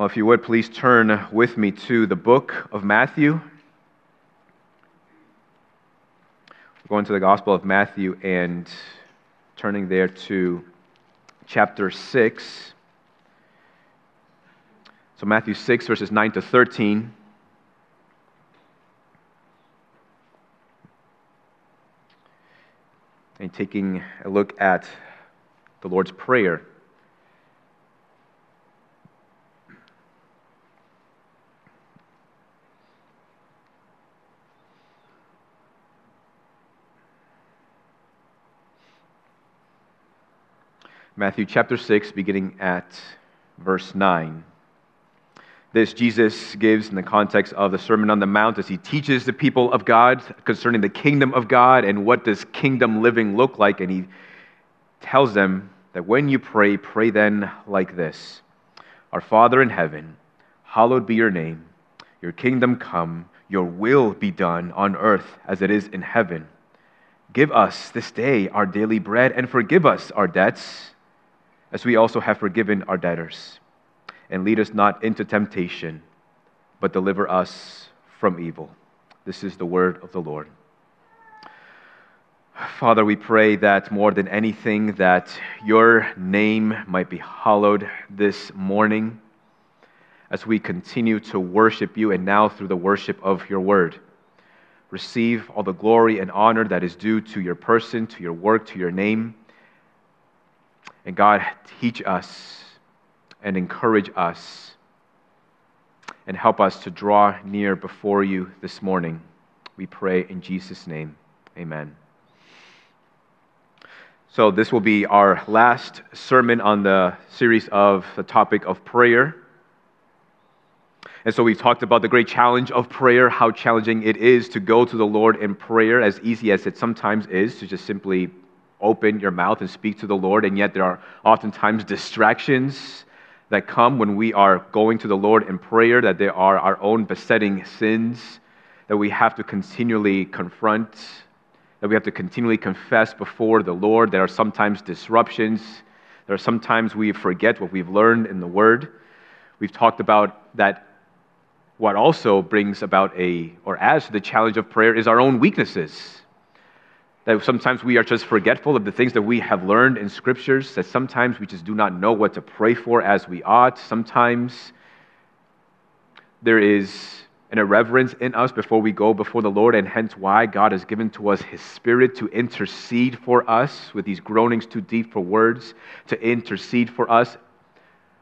Well, if you would, please turn with me to the book of Matthew. We're going to the Gospel of Matthew and turning there to chapter 6. So, Matthew 6, verses 9 to 13. And taking a look at the Lord's Prayer. Matthew chapter 6, beginning at verse 9. This Jesus gives in the context of the Sermon on the Mount as he teaches the people of God concerning the kingdom of God and what does kingdom living look like. And he tells them that when you pray, pray then like this Our Father in heaven, hallowed be your name, your kingdom come, your will be done on earth as it is in heaven. Give us this day our daily bread and forgive us our debts as we also have forgiven our debtors. And lead us not into temptation, but deliver us from evil. This is the word of the Lord. Father, we pray that more than anything, that your name might be hallowed this morning as we continue to worship you and now through the worship of your word. Receive all the glory and honor that is due to your person, to your work, to your name. And God, teach us and encourage us and help us to draw near before you this morning. We pray in Jesus' name. Amen. So, this will be our last sermon on the series of the topic of prayer. And so, we've talked about the great challenge of prayer, how challenging it is to go to the Lord in prayer, as easy as it sometimes is to just simply open your mouth and speak to the Lord, and yet there are oftentimes distractions that come when we are going to the Lord in prayer, that there are our own besetting sins that we have to continually confront, that we have to continually confess before the Lord. There are sometimes disruptions. There are sometimes we forget what we've learned in the Word. We've talked about that what also brings about a, or adds to the challenge of prayer, is our own weaknesses that sometimes we are just forgetful of the things that we have learned in scriptures, that sometimes we just do not know what to pray for as we ought. Sometimes there is an irreverence in us before we go before the Lord, and hence why God has given to us His Spirit to intercede for us with these groanings too deep for words, to intercede for us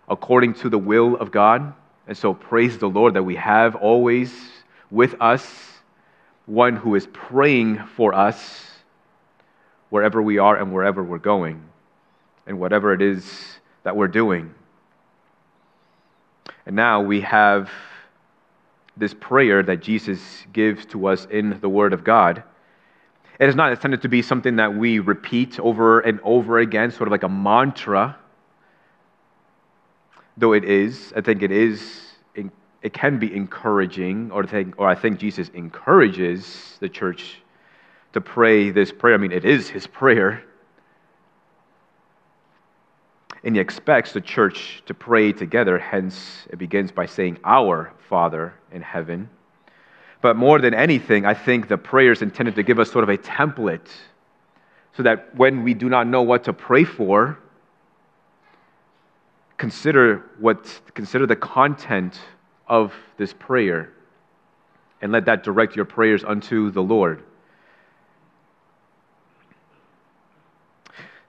according to the will of God. And so, praise the Lord that we have always with us one who is praying for us wherever we are and wherever we're going, and whatever it is that we're doing. And now we have this prayer that Jesus gives to us in the Word of God. It is not intended to be something that we repeat over and over again, sort of like a mantra, though it is. I think it is. It can be encouraging, or, think, or I think Jesus encourages the church to pray this prayer. I mean, it is his prayer. And he expects the church to pray together. Hence, it begins by saying, Our Father in heaven. But more than anything, I think the prayer is intended to give us sort of a template so that when we do not know what to pray for, consider, what, consider the content of this prayer and let that direct your prayers unto the Lord.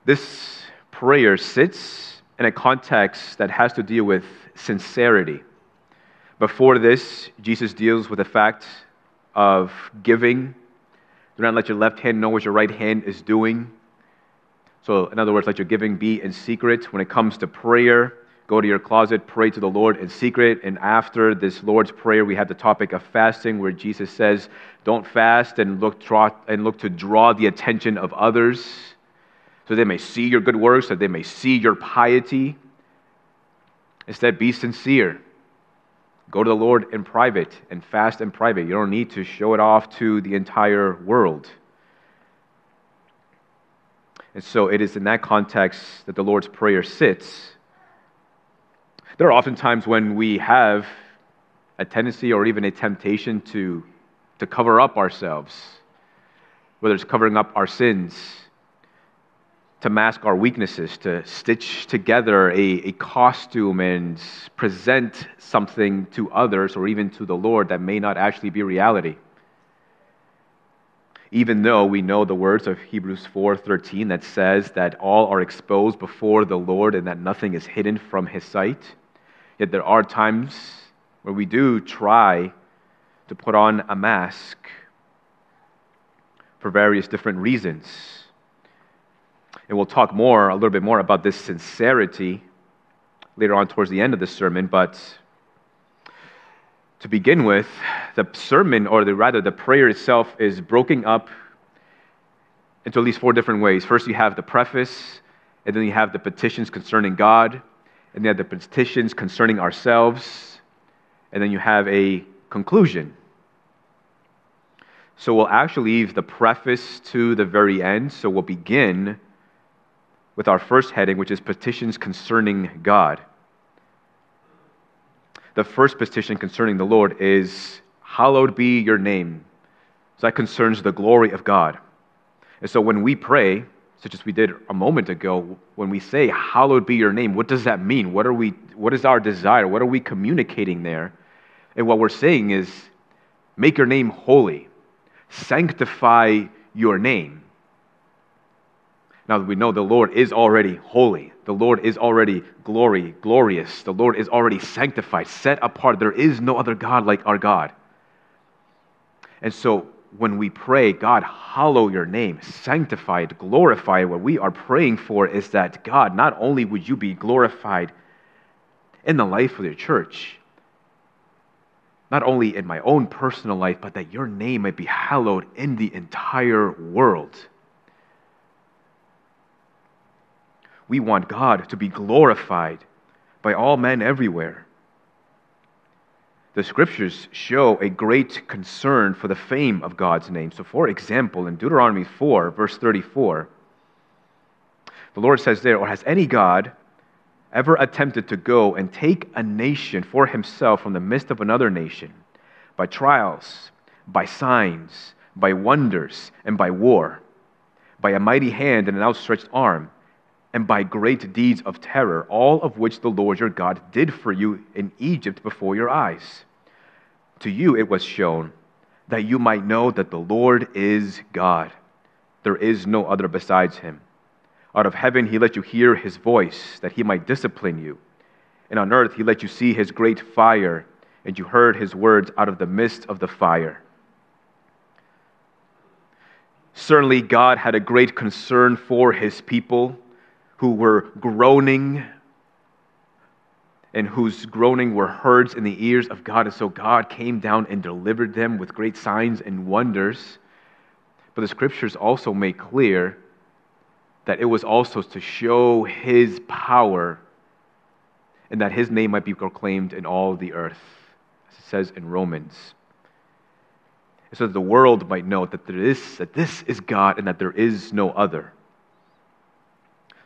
This prayer sits in a context that has to deal with sincerity. Before this, Jesus deals with the fact of giving. Do not let your left hand know what your right hand is doing. So, in other words, let your giving be in secret. When it comes to prayer, go to your closet, pray to the Lord in secret. And after this Lord's Prayer, we have the topic of fasting, where Jesus says, Don't fast and look, and look to draw the attention of others so they may see your good works, that they may see your piety. Instead, be sincere. Go to the Lord in private and fast in private. You don't need to show it off to the entire world. And so it is in that context that the Lord's Prayer sits. There are often times when we have a tendency or even a temptation to, to cover up ourselves, whether it's covering up our sins, to mask our weaknesses, to stitch together a, a costume and present something to others or even to the Lord that may not actually be reality. Even though we know the words of Hebrews 4:13 that says that all are exposed before the Lord and that nothing is hidden from his sight, yet there are times where we do try to put on a mask for various different reasons and we'll talk more, a little bit more about this sincerity later on towards the end of the sermon. But to begin with, the sermon, or the, rather the prayer itself, is broken up into at least four different ways. First, you have the preface, and then you have the petitions concerning God, and then the petitions concerning ourselves, and then you have a conclusion. So we'll actually leave the preface to the very end. So we'll begin with our first heading, which is petitions concerning God. The first petition concerning the Lord is, Hallowed be your name. So that concerns the glory of God. And so when we pray, such as we did a moment ago, when we say, Hallowed be your name, what does that mean? What, are we, what is our desire? What are we communicating there? And what we're saying is, Make your name holy, sanctify your name. Now that we know the Lord is already holy, the Lord is already glory, glorious, the Lord is already sanctified, set apart. There is no other God like our God. And so when we pray, God, hallow your name, sanctified, glorified, what we are praying for is that God, not only would you be glorified in the life of your church, not only in my own personal life, but that your name might be hallowed in the entire world. We want God to be glorified by all men everywhere. The scriptures show a great concern for the fame of God's name. So, for example, in Deuteronomy 4, verse 34, the Lord says there, Or has any God ever attempted to go and take a nation for himself from the midst of another nation by trials, by signs, by wonders, and by war, by a mighty hand and an outstretched arm? And by great deeds of terror, all of which the Lord your God did for you in Egypt before your eyes. To you it was shown that you might know that the Lord is God. There is no other besides him. Out of heaven he let you hear his voice, that he might discipline you. And on earth he let you see his great fire, and you heard his words out of the midst of the fire. Certainly, God had a great concern for his people who were groaning and whose groaning were heard in the ears of God. And so God came down and delivered them with great signs and wonders. But the scriptures also make clear that it was also to show his power and that his name might be proclaimed in all the earth, as it says in Romans. So that the world might know that there is that this is God and that there is no other.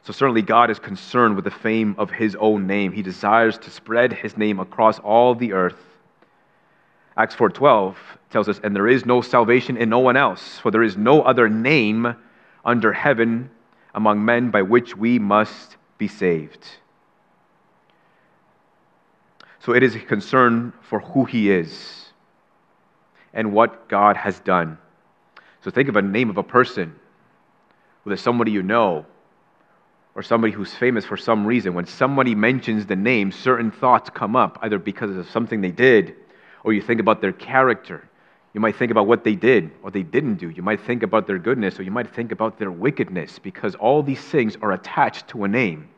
So certainly God is concerned with the fame of his own name. He desires to spread his name across all the earth. Acts 4:12 tells us, "And there is no salvation in no one else, for there is no other name under heaven among men by which we must be saved." So it is a concern for who he is and what God has done. So think of a name of a person, whether somebody you know, or somebody who's famous for some reason, when somebody mentions the name, certain thoughts come up, either because of something they did, or you think about their character. You might think about what they did or they didn't do. You might think about their goodness or you might think about their wickedness because all these things are attached to a name.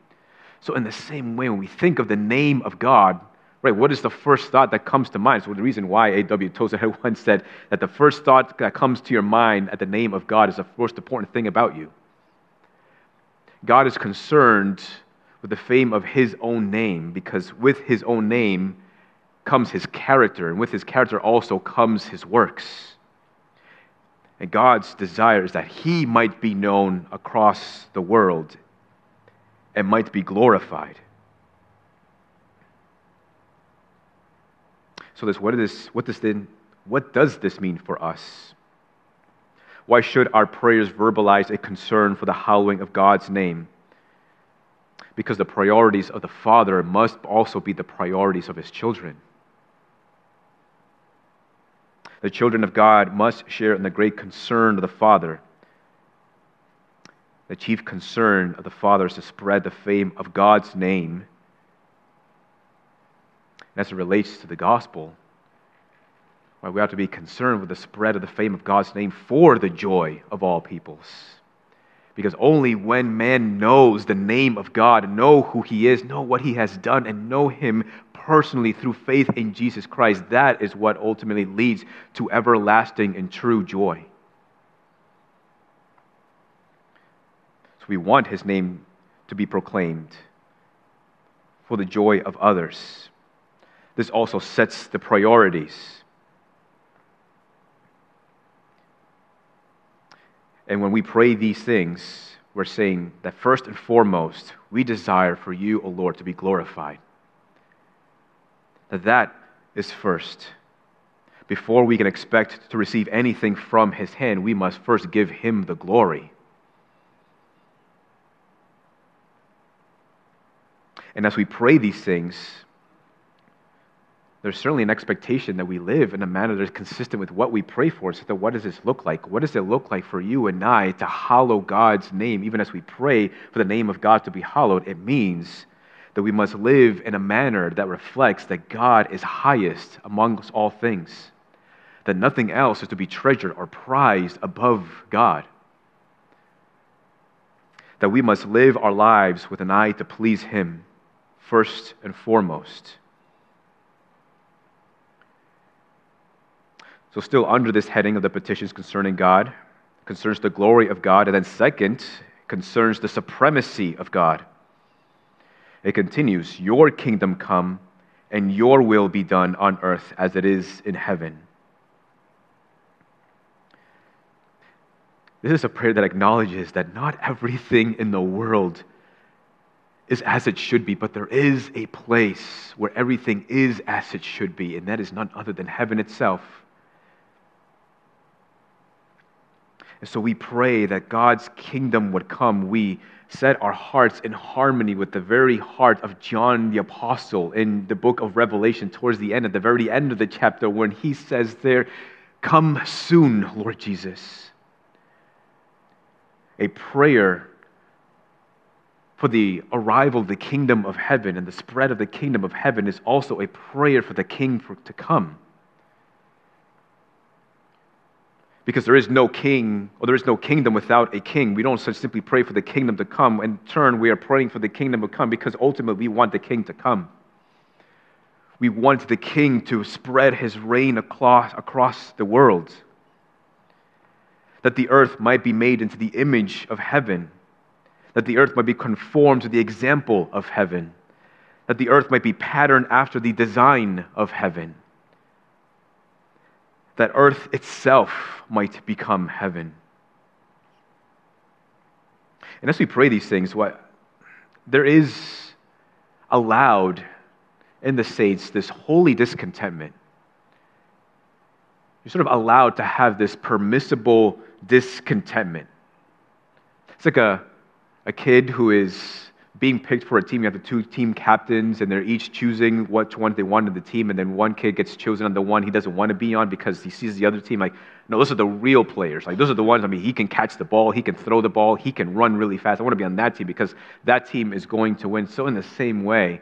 So, in the same way, when we think of the name of God, right, what is the first thought that comes to mind? So, the reason why A.W. Tozer had once said that the first thought that comes to your mind at the name of God is the most important thing about you. God is concerned with the fame of his own name because with his own name comes his character, and with his character also comes his works. And God's desire is that he might be known across the world and might be glorified. So this, what, is, what, does then, what does this mean for us? Why should our prayers verbalize a concern for the hallowing of God's name? Because the priorities of the Father must also be the priorities of his children. The children of God must share in the great concern of the Father. The chief concern of the Father is to spread the fame of God's name as it relates to the gospel. Right, we have to be concerned with the spread of the fame of God's name for the joy of all peoples. Because only when man knows the name of God, know who he is, know what he has done, and know him personally through faith in Jesus Christ, that is what ultimately leads to everlasting and true joy. So we want his name to be proclaimed for the joy of others. This also sets the priorities. And when we pray these things, we're saying that first and foremost, we desire for you, O Lord, to be glorified that that is first. Before we can expect to receive anything from his hand, we must first give him the glory. And as we pray these things, there's certainly an expectation that we live in a manner that is consistent with what we pray for. So, what does this look like? What does it look like for you and I to hallow God's name? Even as we pray for the name of God to be hallowed, it means that we must live in a manner that reflects that God is highest amongst all things, that nothing else is to be treasured or prized above God, that we must live our lives with an eye to please Him first and foremost. So, still under this heading of the petitions concerning God, concerns the glory of God, and then second, concerns the supremacy of God. It continues, Your kingdom come, and your will be done on earth as it is in heaven. This is a prayer that acknowledges that not everything in the world is as it should be, but there is a place where everything is as it should be, and that is none other than heaven itself. And so we pray that God's kingdom would come. We set our hearts in harmony with the very heart of John the Apostle in the book of Revelation, towards the end, at the very end of the chapter, when he says there, Come soon, Lord Jesus. A prayer for the arrival of the kingdom of heaven and the spread of the kingdom of heaven is also a prayer for the king to come. Because there is no king or there is no kingdom without a king. We don't simply pray for the kingdom to come. In turn, we are praying for the kingdom to come because ultimately we want the king to come. We want the king to spread his reign across, across the world, that the earth might be made into the image of heaven, that the earth might be conformed to the example of heaven, that the earth might be patterned after the design of heaven that earth itself might become heaven. And as we pray these things, what there is allowed in the saints this holy discontentment. You're sort of allowed to have this permissible discontentment. It's like a, a kid who is being picked for a team, you have the two team captains, and they're each choosing which one they want in the team, and then one kid gets chosen on the one he doesn't want to be on because he sees the other team like, no, those are the real players. Like, those are the ones, I mean, he can catch the ball, he can throw the ball, he can run really fast. I want to be on that team because that team is going to win. So, in the same way,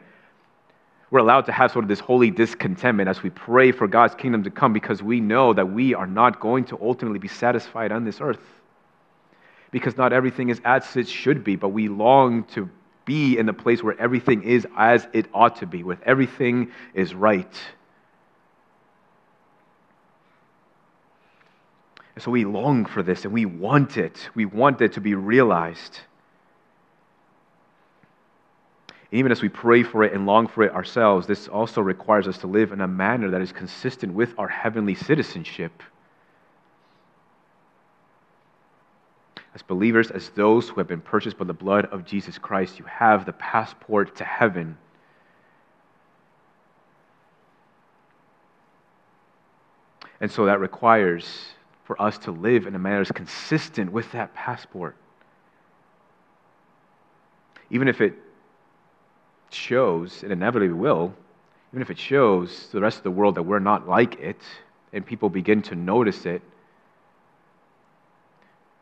we're allowed to have sort of this holy discontentment as we pray for God's kingdom to come because we know that we are not going to ultimately be satisfied on this earth. Because not everything is as it should be, but we long to be in the place where everything is as it ought to be, where everything is right. And so we long for this and we want it. We want it to be realized. even as we pray for it and long for it ourselves, this also requires us to live in a manner that is consistent with our heavenly citizenship. As believers, as those who have been purchased by the blood of Jesus Christ, you have the passport to heaven. And so that requires for us to live in a manner that's consistent with that passport. Even if it shows, it inevitably will, even if it shows to the rest of the world that we're not like it, and people begin to notice it,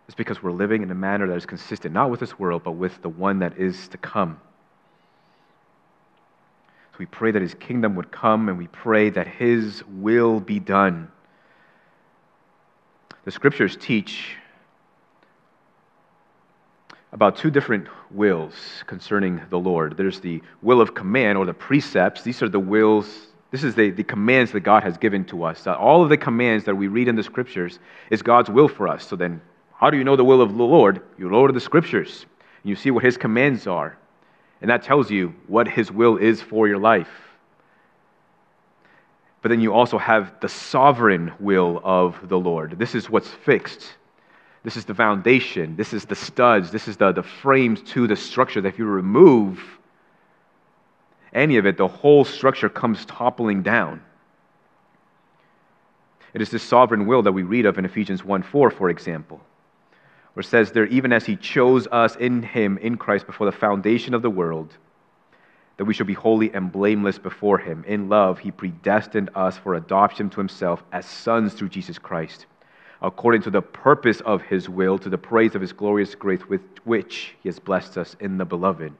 it's because we're living in a manner that is consistent, not with this world, but with the one that is to come. So we pray that his kingdom would come, and we pray that his will be done. The scriptures teach about two different wills concerning the Lord. There's the will of command or the precepts. These are the wills, this is the, the commands that God has given to us. All of the commands that we read in the scriptures is God's will for us. So then, how do you know the will of the Lord? You go to the scriptures and you see what his commands are. And that tells you what his will is for your life. But then you also have the sovereign will of the Lord. This is what's fixed this is the foundation. This is the studs. This is the, the frames to the structure that if you remove any of it, the whole structure comes toppling down. It is this sovereign will that we read of in Ephesians 1 4, for example, where it says there, even as he chose us in him, in Christ, before the foundation of the world, that we should be holy and blameless before him. In love, he predestined us for adoption to himself as sons through Jesus Christ according to the purpose of his will, to the praise of his glorious grace with which he has blessed us in the beloved.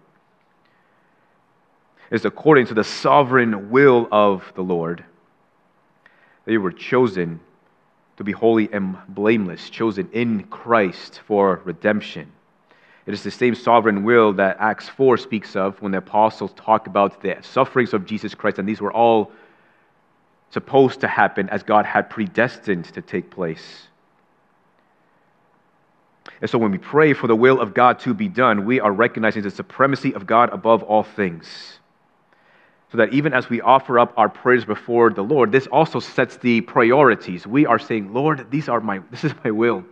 It's according to the sovereign will of the Lord that were chosen to be holy and blameless, chosen in Christ for redemption. It is the same sovereign will that Acts 4 speaks of when the apostles talk about the sufferings of Jesus Christ, and these were all supposed to happen as God had predestined to take place. And so when we pray for the will of God to be done, we are recognizing the supremacy of God above all things. So that even as we offer up our prayers before the Lord, this also sets the priorities. We are saying, Lord, these are my, this is my will.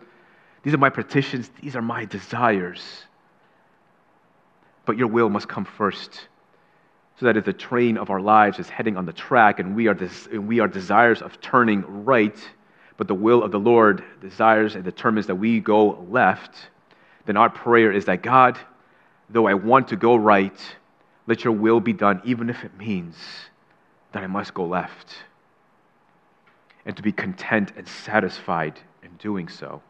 These are my petitions. These are my desires. But your will must come first. So that if the train of our lives is heading on the track and we are, des- and we are desires of turning right, but the will of the Lord desires and determines that we go left, then our prayer is that God, though I want to go right, let your will be done, even if it means that I must go left. And to be content and satisfied in doing so.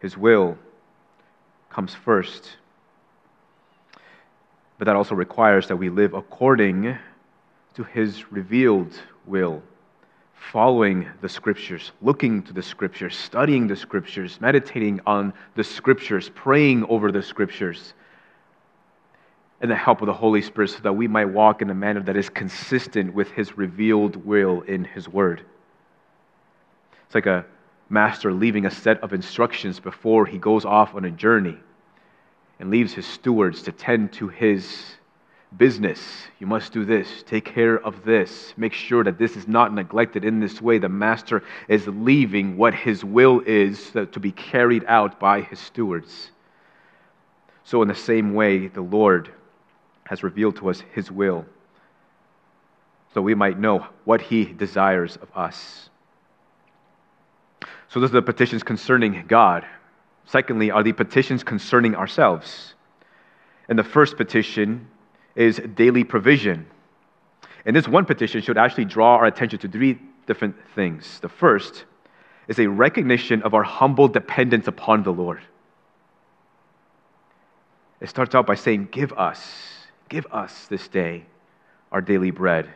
His will comes first. But that also requires that we live according to his revealed will, following the scriptures, looking to the scriptures, studying the scriptures, meditating on the scriptures, praying over the scriptures, and the help of the Holy Spirit so that we might walk in a manner that is consistent with his revealed will in his word. It's like a master leaving a set of instructions before he goes off on a journey and leaves his stewards to tend to his business. You must do this. Take care of this. Make sure that this is not neglected in this way. The master is leaving what his will is to be carried out by his stewards. So, in the same way, the Lord has revealed to us his will so we might know what he desires of us. So, those are the petitions concerning God. Secondly, are the petitions concerning ourselves. And the first petition is daily provision. And this one petition should actually draw our attention to three different things. The first is a recognition of our humble dependence upon the Lord. It starts out by saying, Give us, give us this day our daily bread.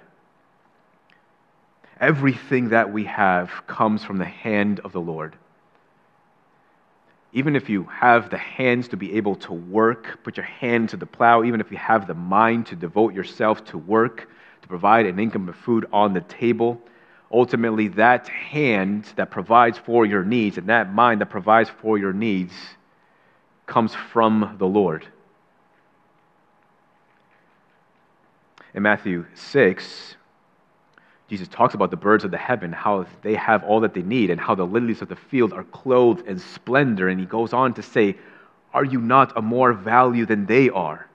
Everything that we have comes from the hand of the Lord even if you have the hands to be able to work, put your hand to the plow, even if you have the mind to devote yourself to work, to provide an income of food on the table, ultimately that hand that provides for your needs and that mind that provides for your needs comes from the Lord. In Matthew 6, Jesus talks about the birds of the heaven, how they have all that they need, and how the lilies of the field are clothed in splendor. And he goes on to say, Are you not of more value than they are?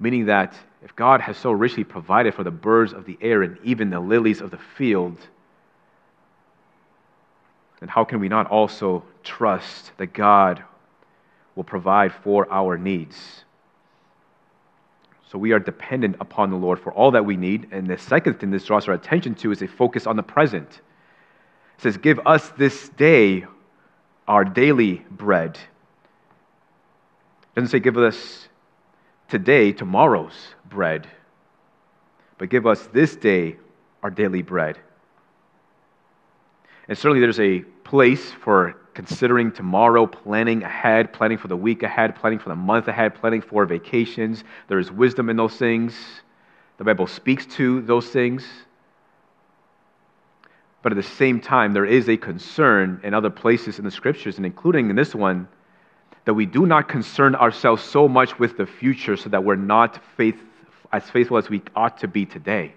Meaning that if God has so richly provided for the birds of the air and even the lilies of the field, then how can we not also trust that God will provide for our needs? So we are dependent upon the Lord for all that we need. And the second thing this draws our attention to is a focus on the present. It says, Give us this day our daily bread. It doesn't say, Give us today tomorrow's bread, but give us this day our daily bread. And certainly there's a place for considering tomorrow, planning ahead, planning for the week ahead, planning for the month ahead, planning for vacations. There is wisdom in those things. The Bible speaks to those things. But at the same time, there is a concern in other places in the scriptures, and including in this one, that we do not concern ourselves so much with the future so that we're not faith, as faithful as we ought to be today.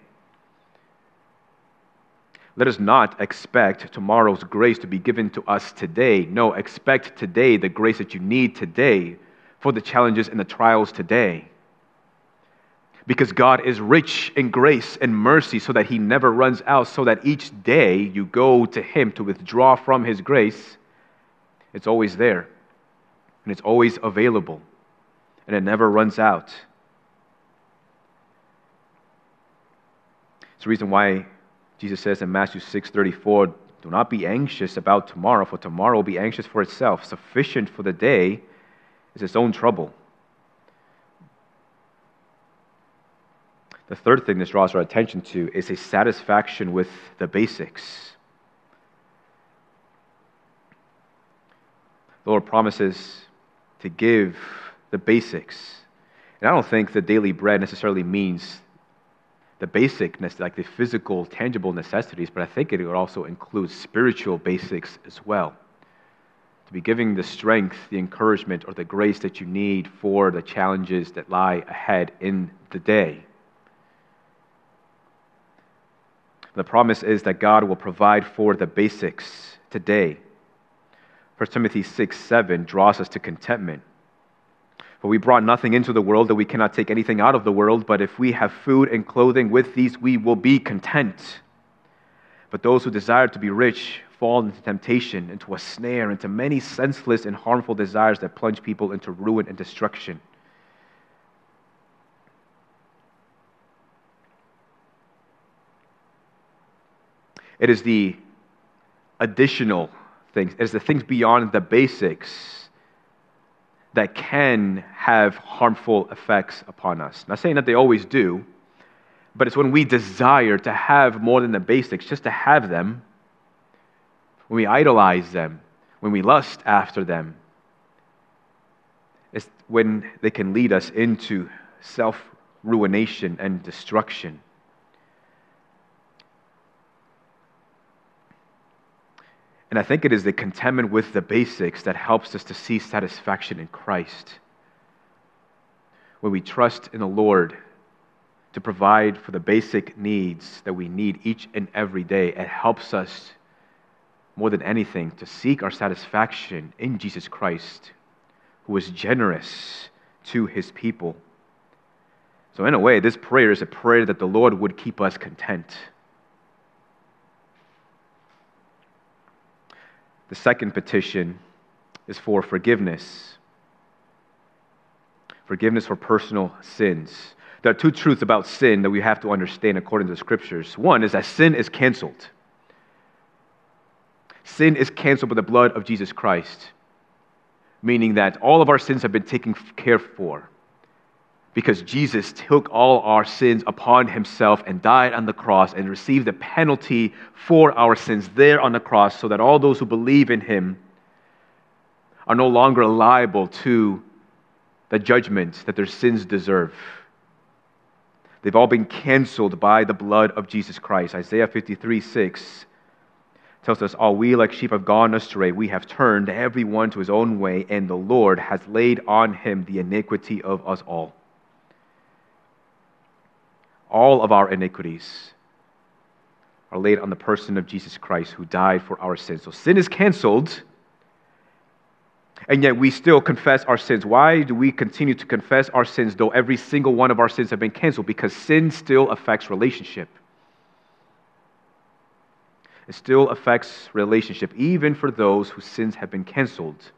Let us not expect tomorrow's grace to be given to us today. No, expect today the grace that you need today for the challenges and the trials today. Because God is rich in grace and mercy so that He never runs out, so that each day you go to Him to withdraw from His grace, it's always there and it's always available and it never runs out. It's the reason why Jesus says in Matthew 6:34, "Do not be anxious about tomorrow, for tomorrow will be anxious for itself. Sufficient for the day is its own trouble." The third thing this draws our attention to is a satisfaction with the basics. The Lord promises to give the basics. And I don't think the daily bread necessarily means the basicness, like the physical, tangible necessities, but I think it would also include spiritual basics as well. To be giving the strength, the encouragement, or the grace that you need for the challenges that lie ahead in the day. The promise is that God will provide for the basics today. 1 Timothy 6 7 draws us to contentment. For we brought nothing into the world that we cannot take anything out of the world, but if we have food and clothing with these, we will be content. But those who desire to be rich fall into temptation, into a snare, into many senseless and harmful desires that plunge people into ruin and destruction. It is the additional things, it is the things beyond the basics that can have harmful effects upon us. Not saying that they always do, but it's when we desire to have more than the basics, just to have them, when we idolize them, when we lust after them, it's when they can lead us into self ruination and destruction. And I think it is the contentment with the basics that helps us to see satisfaction in Christ. When we trust in the Lord to provide for the basic needs that we need each and every day, it helps us more than anything to seek our satisfaction in Jesus Christ, who is generous to his people. So, in a way, this prayer is a prayer that the Lord would keep us content. The second petition is for forgiveness. Forgiveness for personal sins. There are two truths about sin that we have to understand according to the scriptures. One is that sin is canceled. Sin is canceled by the blood of Jesus Christ, meaning that all of our sins have been taken care for because Jesus took all our sins upon himself and died on the cross and received the penalty for our sins there on the cross so that all those who believe in him are no longer liable to the judgment that their sins deserve. They've all been canceled by the blood of Jesus Christ. Isaiah 53 6 tells us, All we like sheep have gone astray. We have turned every one to his own way, and the Lord has laid on him the iniquity of us all all of our iniquities are laid on the person of Jesus Christ who died for our sins. So sin is canceled, And yet we still confess our sins. Why do we continue to confess our sins though every single one of our sins have been canceled? Because sin still affects relationship. It still affects relationship, even for those whose sins have been canceled.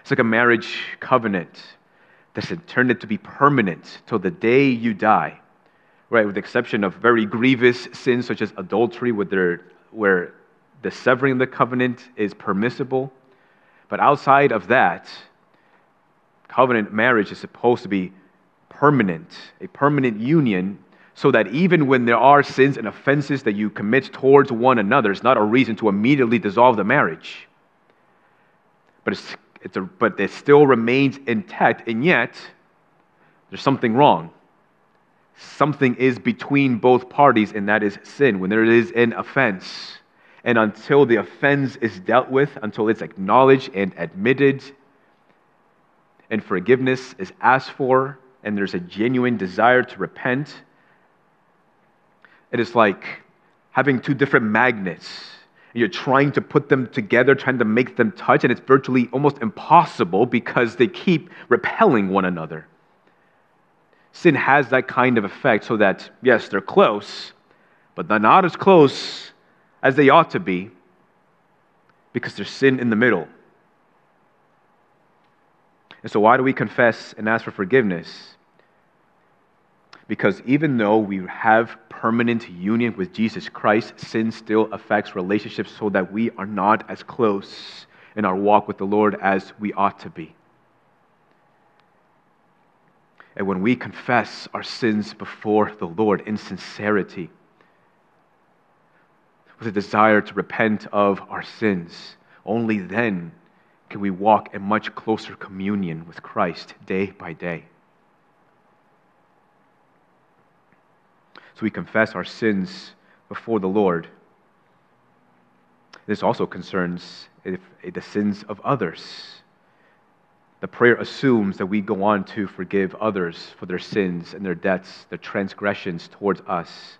It's like a marriage covenant that's intended to be permanent till the day you die, right? With the exception of very grievous sins such as adultery, where, where the severing of the covenant is permissible. But outside of that, covenant marriage is supposed to be permanent, a permanent union, so that even when there are sins and offenses that you commit towards one another, it's not a reason to immediately dissolve the marriage. But, it's, it's a, but it still remains intact, and yet there's something wrong. Something is between both parties, and that is sin. When there is an offense, and until the offense is dealt with, until it's acknowledged and admitted, and forgiveness is asked for, and there's a genuine desire to repent, it is like having two different magnets. You're trying to put them together, trying to make them touch, and it's virtually almost impossible because they keep repelling one another. Sin has that kind of effect so that, yes, they're close, but they're not as close as they ought to be because there's sin in the middle. And so, why do we confess and ask for forgiveness? Because even though we have permanent union with Jesus Christ, sin still affects relationships so that we are not as close in our walk with the Lord as we ought to be. And when we confess our sins before the Lord in sincerity, with a desire to repent of our sins. Only then can we walk in much closer communion with Christ day by day. So we confess our sins before the Lord. This also concerns the sins of others. The prayer assumes that we go on to forgive others for their sins and their debts, their transgressions towards us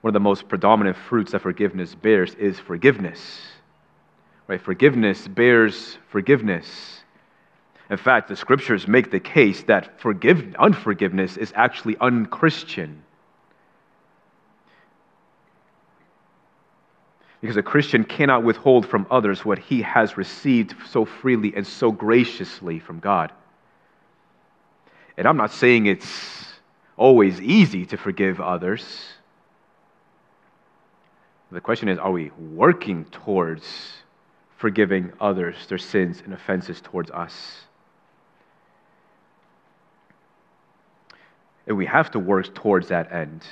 one of the most predominant fruits that forgiveness bears is forgiveness. Right? Forgiveness bears forgiveness. In fact, the scriptures make the case that forgive, unforgiveness is actually unchristian. Because a Christian cannot withhold from others what he has received so freely and so graciously from God. And I'm not saying it's always easy to forgive others. The question is are we working towards forgiving others their sins and offenses towards us? And we have to work towards that end.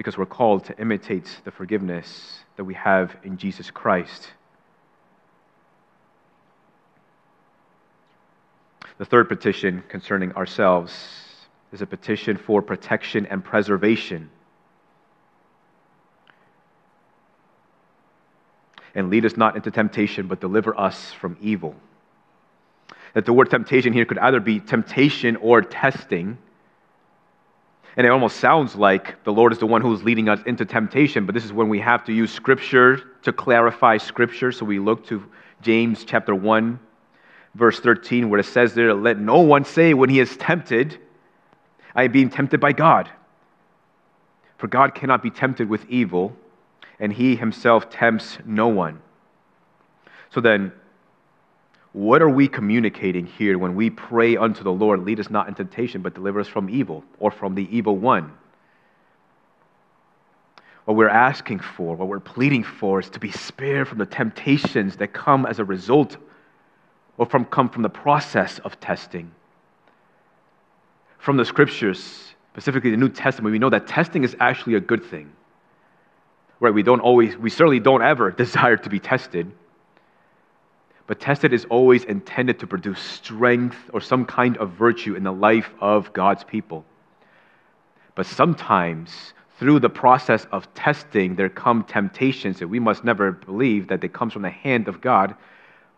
Because we're called to imitate the forgiveness that we have in Jesus Christ. The third petition concerning ourselves is a petition for protection and preservation. And lead us not into temptation, but deliver us from evil. That the word temptation here could either be temptation or testing. And it almost sounds like the Lord is the one who is leading us into temptation, but this is when we have to use Scripture to clarify Scripture. So we look to James chapter 1, verse 13, where it says there, Let no one say when he is tempted, I am being tempted by God. For God cannot be tempted with evil, and he himself tempts no one. So then, what are we communicating here when we pray unto the Lord, lead us not in temptation, but deliver us from evil or from the evil one? What we're asking for, what we're pleading for, is to be spared from the temptations that come as a result or from, come from the process of testing from the scriptures, specifically the New Testament, we know that testing is actually a good thing. Right? We don't always, we certainly don't ever desire to be tested. But tested is always intended to produce strength or some kind of virtue in the life of God's people. But sometimes, through the process of testing, there come temptations that we must never believe that they come from the hand of God.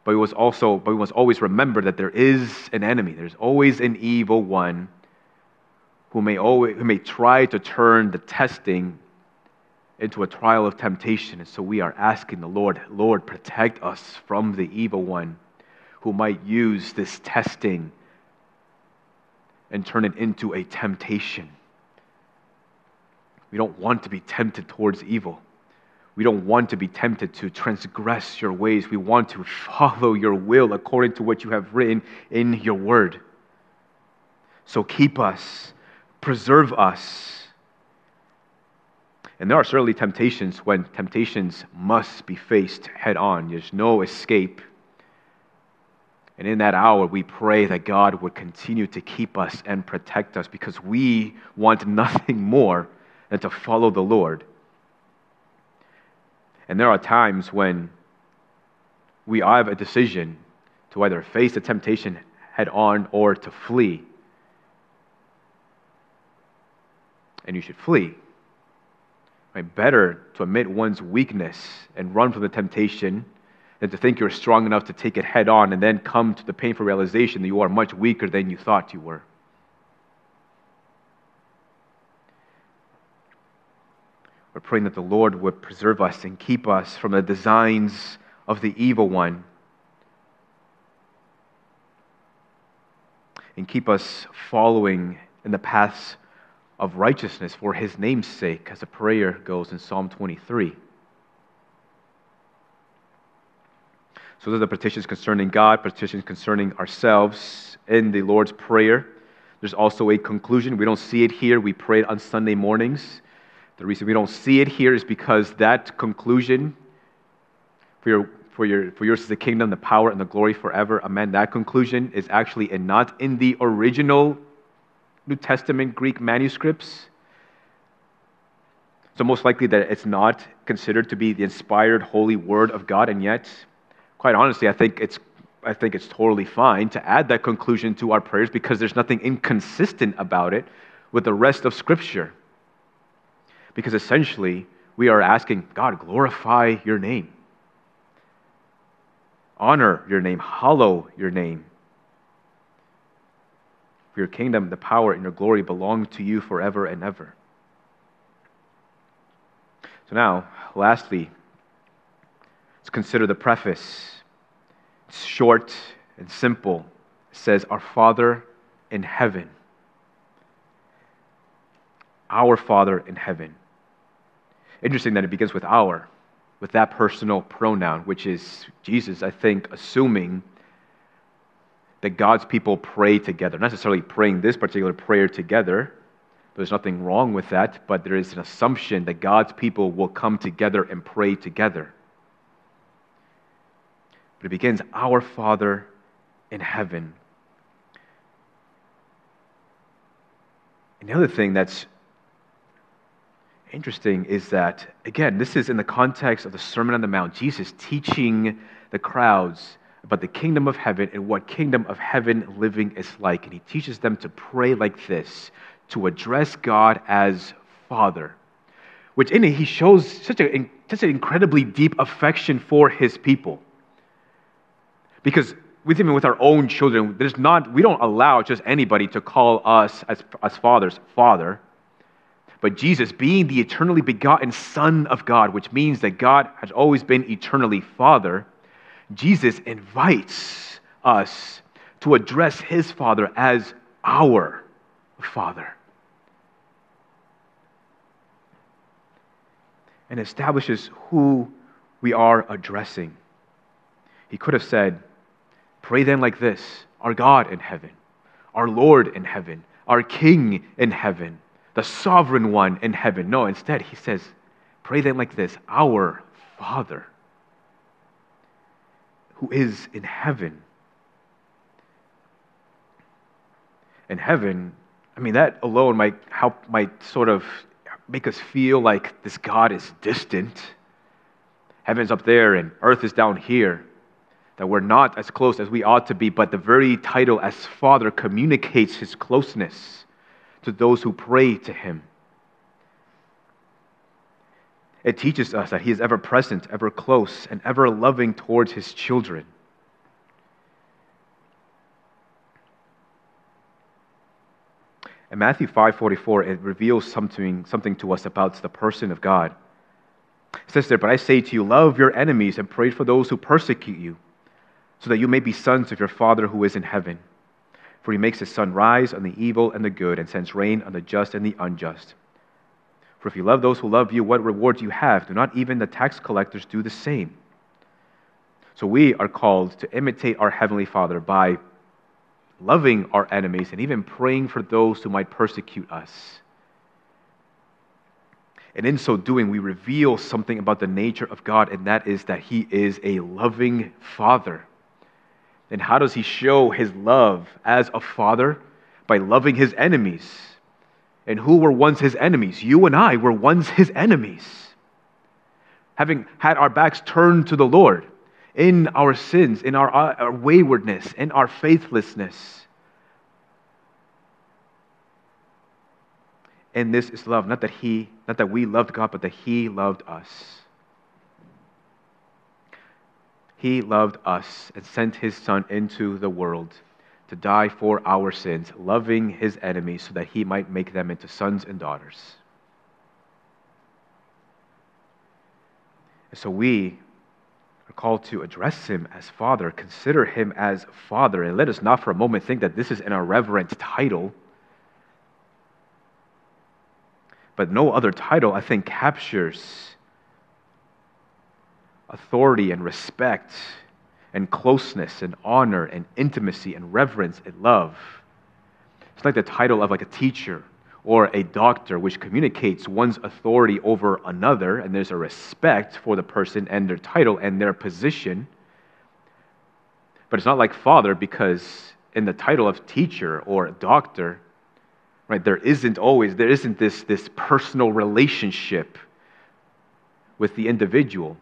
But we must also, but we must always remember that there is an enemy. There's always an evil one who may, always, who may try to turn the testing into a trial of temptation. And so we are asking the Lord, Lord, protect us from the evil one who might use this testing and turn it into a temptation. We don't want to be tempted towards evil. We don't want to be tempted to transgress your ways. We want to follow your will according to what you have written in your word. So keep us, preserve us. And there are certainly temptations when temptations must be faced head on. There's no escape. And in that hour, we pray that God would continue to keep us and protect us because we want nothing more than to follow the Lord. And there are times when we have a decision to either face the temptation head on or to flee. And you should flee. Right? Better to admit one's weakness and run from the temptation than to think you're strong enough to take it head on and then come to the painful realization that you are much weaker than you thought you were. We're praying that the Lord would preserve us and keep us from the designs of the evil one. And keep us following in the paths of righteousness for his name's sake, as the prayer goes in Psalm 23. So those are the petitions concerning God, petitions concerning ourselves in the Lord's Prayer. There's also a conclusion. We don't see it here. We pray it on Sunday mornings. The reason we don't see it here is because that conclusion, for, your, for, your, for yours is the kingdom, the power, and the glory forever, amen, that conclusion is actually not in the original New Testament Greek manuscripts. So, most likely that it's not considered to be the inspired holy word of God, and yet, quite honestly, I think it's I think it's totally fine to add that conclusion to our prayers because there's nothing inconsistent about it with the rest of Scripture. Because essentially, we are asking God, glorify your name, honor your name, hallow your name. For your kingdom, the power, and your glory belong to you forever and ever. So, now, lastly, let's consider the preface. It's short and simple. It says, Our Father in heaven. Our Father in heaven. Interesting that it begins with our, with that personal pronoun, which is Jesus, I think, assuming that God's people pray together. Not necessarily praying this particular prayer together. There's nothing wrong with that, but there is an assumption that God's people will come together and pray together. But it begins, Our Father in heaven. And the other thing that's interesting is that, again, this is in the context of the Sermon on the Mount, Jesus teaching the crowds about the kingdom of heaven and what kingdom of heaven living is like. And he teaches them to pray like this, to address God as Father, which in it he shows such, a, such an incredibly deep affection for his people. Because with even with our own children, there's not, we don't allow just anybody to call us as, as fathers, Father but Jesus, being the eternally begotten Son of God, which means that God has always been eternally Father, Jesus invites us to address his Father as our Father. And establishes who we are addressing. He could have said, Pray then like this Our God in heaven, our Lord in heaven, our King in heaven the sovereign one in heaven. No, instead, he says, pray then like this Our Father who is in heaven. In heaven, I mean, that alone might help, might sort of make us feel like this God is distant. Heaven's up there and earth is down here. That we're not as close as we ought to be, but the very title as Father communicates his closeness to those who pray to him. It teaches us that he is ever present, ever close, and ever loving towards his children. In Matthew 5:44, it reveals something, something to us about the person of God. It says there, But I say to you, love your enemies and pray for those who persecute you, so that you may be sons of your Father who is in heaven. For he makes his sun rise on the evil and the good, and sends rain on the just and the unjust. For if you love those who love you, what reward do you have? Do not even the tax collectors do the same? So we are called to imitate our Heavenly Father by loving our enemies and even praying for those who might persecute us. And in so doing, we reveal something about the nature of God, and that is that He is a loving Father. And how does He show His love as a Father? By loving His enemies. And who were once His enemies? You and I were once His enemies. Having had our backs turned to the Lord in our sins, in our, uh, our waywardness, in our faithlessness. And this is love, not that he, not that we loved God, but that he loved us. He loved us and sent his son into the world to die for our sins, loving his enemies so that he might make them into sons and daughters. And so we are called to address him as Father, consider him as Father, and let us not for a moment think that this is an irreverent title. But no other title, I think, captures authority and respect and closeness and honor and intimacy and reverence and love. It's like the title of like a teacher or a doctor, which communicates one's authority over another, and there's a respect for the person and their title and their position. But it's not like father because in the title of teacher or doctor, right, there isn't always, there isn't this, this personal relationship with the individual.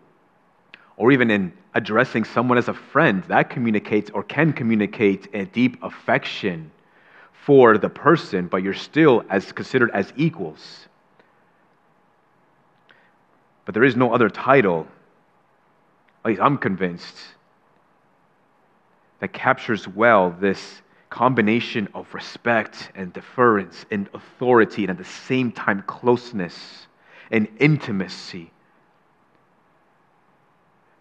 Or even in addressing someone as a friend, that communicates or can communicate a deep affection for the person, but you're still as considered as equals. But there is no other title, at least I'm convinced, that captures well this combination of respect and deference and authority, and at the same time, closeness and intimacy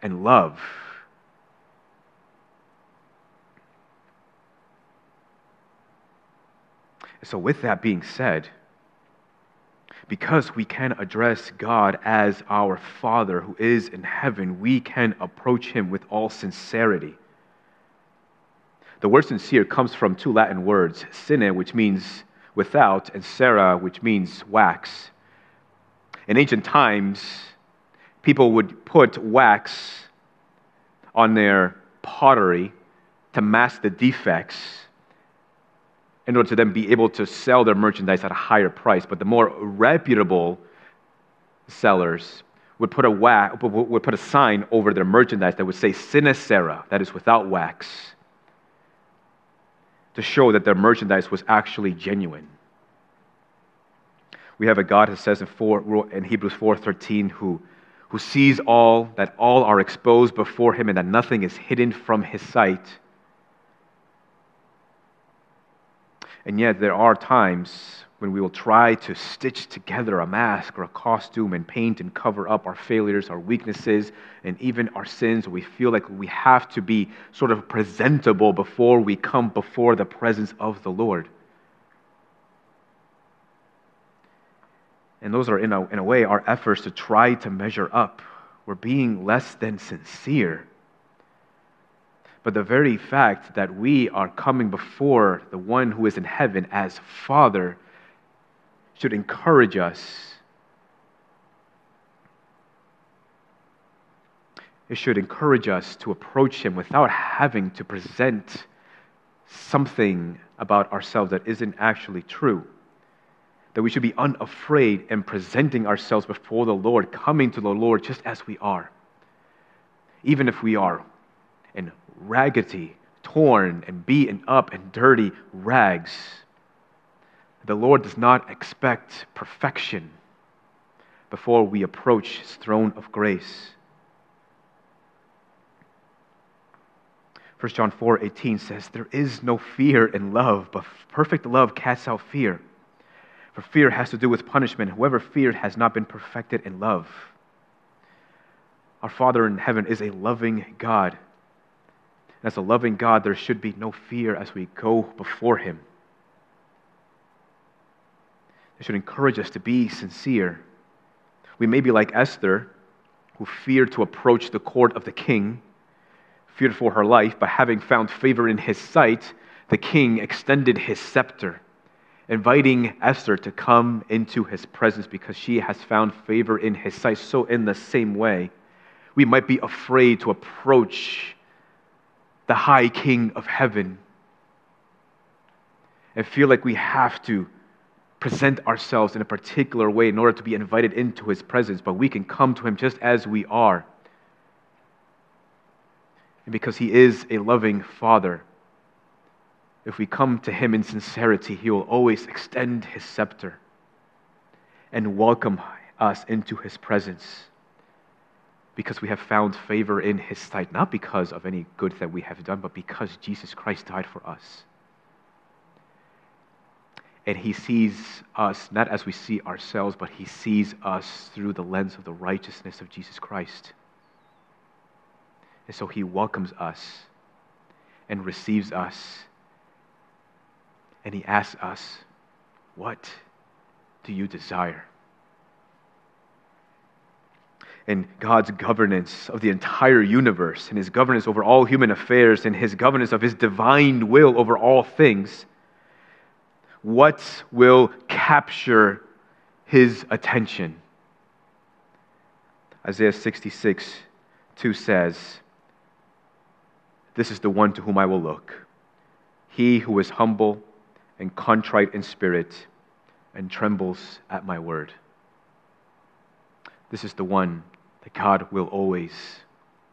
and love. So, with that being said, because we can address God as our Father who is in heaven, we can approach Him with all sincerity. The word sincere comes from two Latin words, sine, which means without, and cera, which means wax. In ancient times, people would put wax on their pottery to mask the defects in order to then be able to sell their merchandise at a higher price. But the more reputable sellers would put a, wax, would put a sign over their merchandise that would say sine cera, that is without wax, to show that their merchandise was actually genuine. We have a God who says in, four, in Hebrews 4.13 who, who sees all, that all are exposed before him and that nothing is hidden from his sight. And yet, there are times when we will try to stitch together a mask or a costume and paint and cover up our failures, our weaknesses, and even our sins. We feel like we have to be sort of presentable before we come before the presence of the Lord. And those are, in a, in a way, our efforts to try to measure up. We're being less than sincere but the very fact that we are coming before the one who is in heaven as Father should encourage us. It should encourage us to approach Him without having to present something about ourselves that isn't actually true. That we should be unafraid in presenting ourselves before the Lord, coming to the Lord just as we are. Even if we are in raggedy, torn, and beaten up and dirty rags. The Lord does not expect perfection before we approach his throne of grace. 1 John 4 18 says, There is no fear in love, but perfect love casts out fear. For fear has to do with punishment. Whoever feared has not been perfected in love. Our Father in heaven is a loving God. And as a loving God, there should be no fear as we go before Him. It should encourage us to be sincere. We may be like Esther, who feared to approach the court of the king, feared for her life, but having found favor in his sight, the king extended his scepter, inviting Esther to come into his presence because she has found favor in his sight. So, in the same way, we might be afraid to approach the high king of heaven and feel like we have to present ourselves in a particular way in order to be invited into his presence, but we can come to him just as we are. And because he is a loving father, if we come to him in sincerity, he will always extend his scepter and welcome us into his presence because we have found favor in his sight, not because of any good that we have done, but because Jesus Christ died for us and he sees us not as we see ourselves, but he sees us through the lens of the righteousness of Jesus Christ. And so he welcomes us and receives us. And he asks us, What do you desire? And God's governance of the entire universe, and his governance over all human affairs, and his governance of his divine will over all things what will capture his attention? Isaiah 66 2 says, This is the one to whom I will look, he who is humble and contrite in spirit and trembles at my word. This is the one that God will always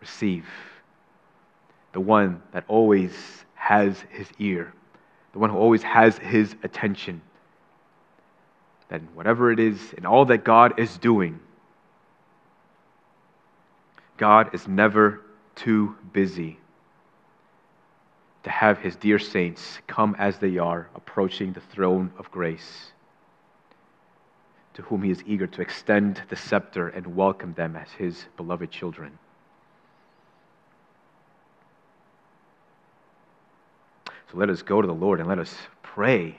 receive, the one that always has his ear the one who always has his attention. That whatever it is and all that God is doing, God is never too busy to have his dear saints come as they are, approaching the throne of grace, to whom he is eager to extend the scepter and welcome them as his beloved children. So let us go to the Lord and let us pray,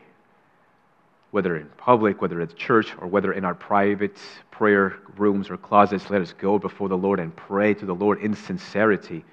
whether in public, whether at church, or whether in our private prayer rooms or closets. Let us go before the Lord and pray to the Lord in sincerity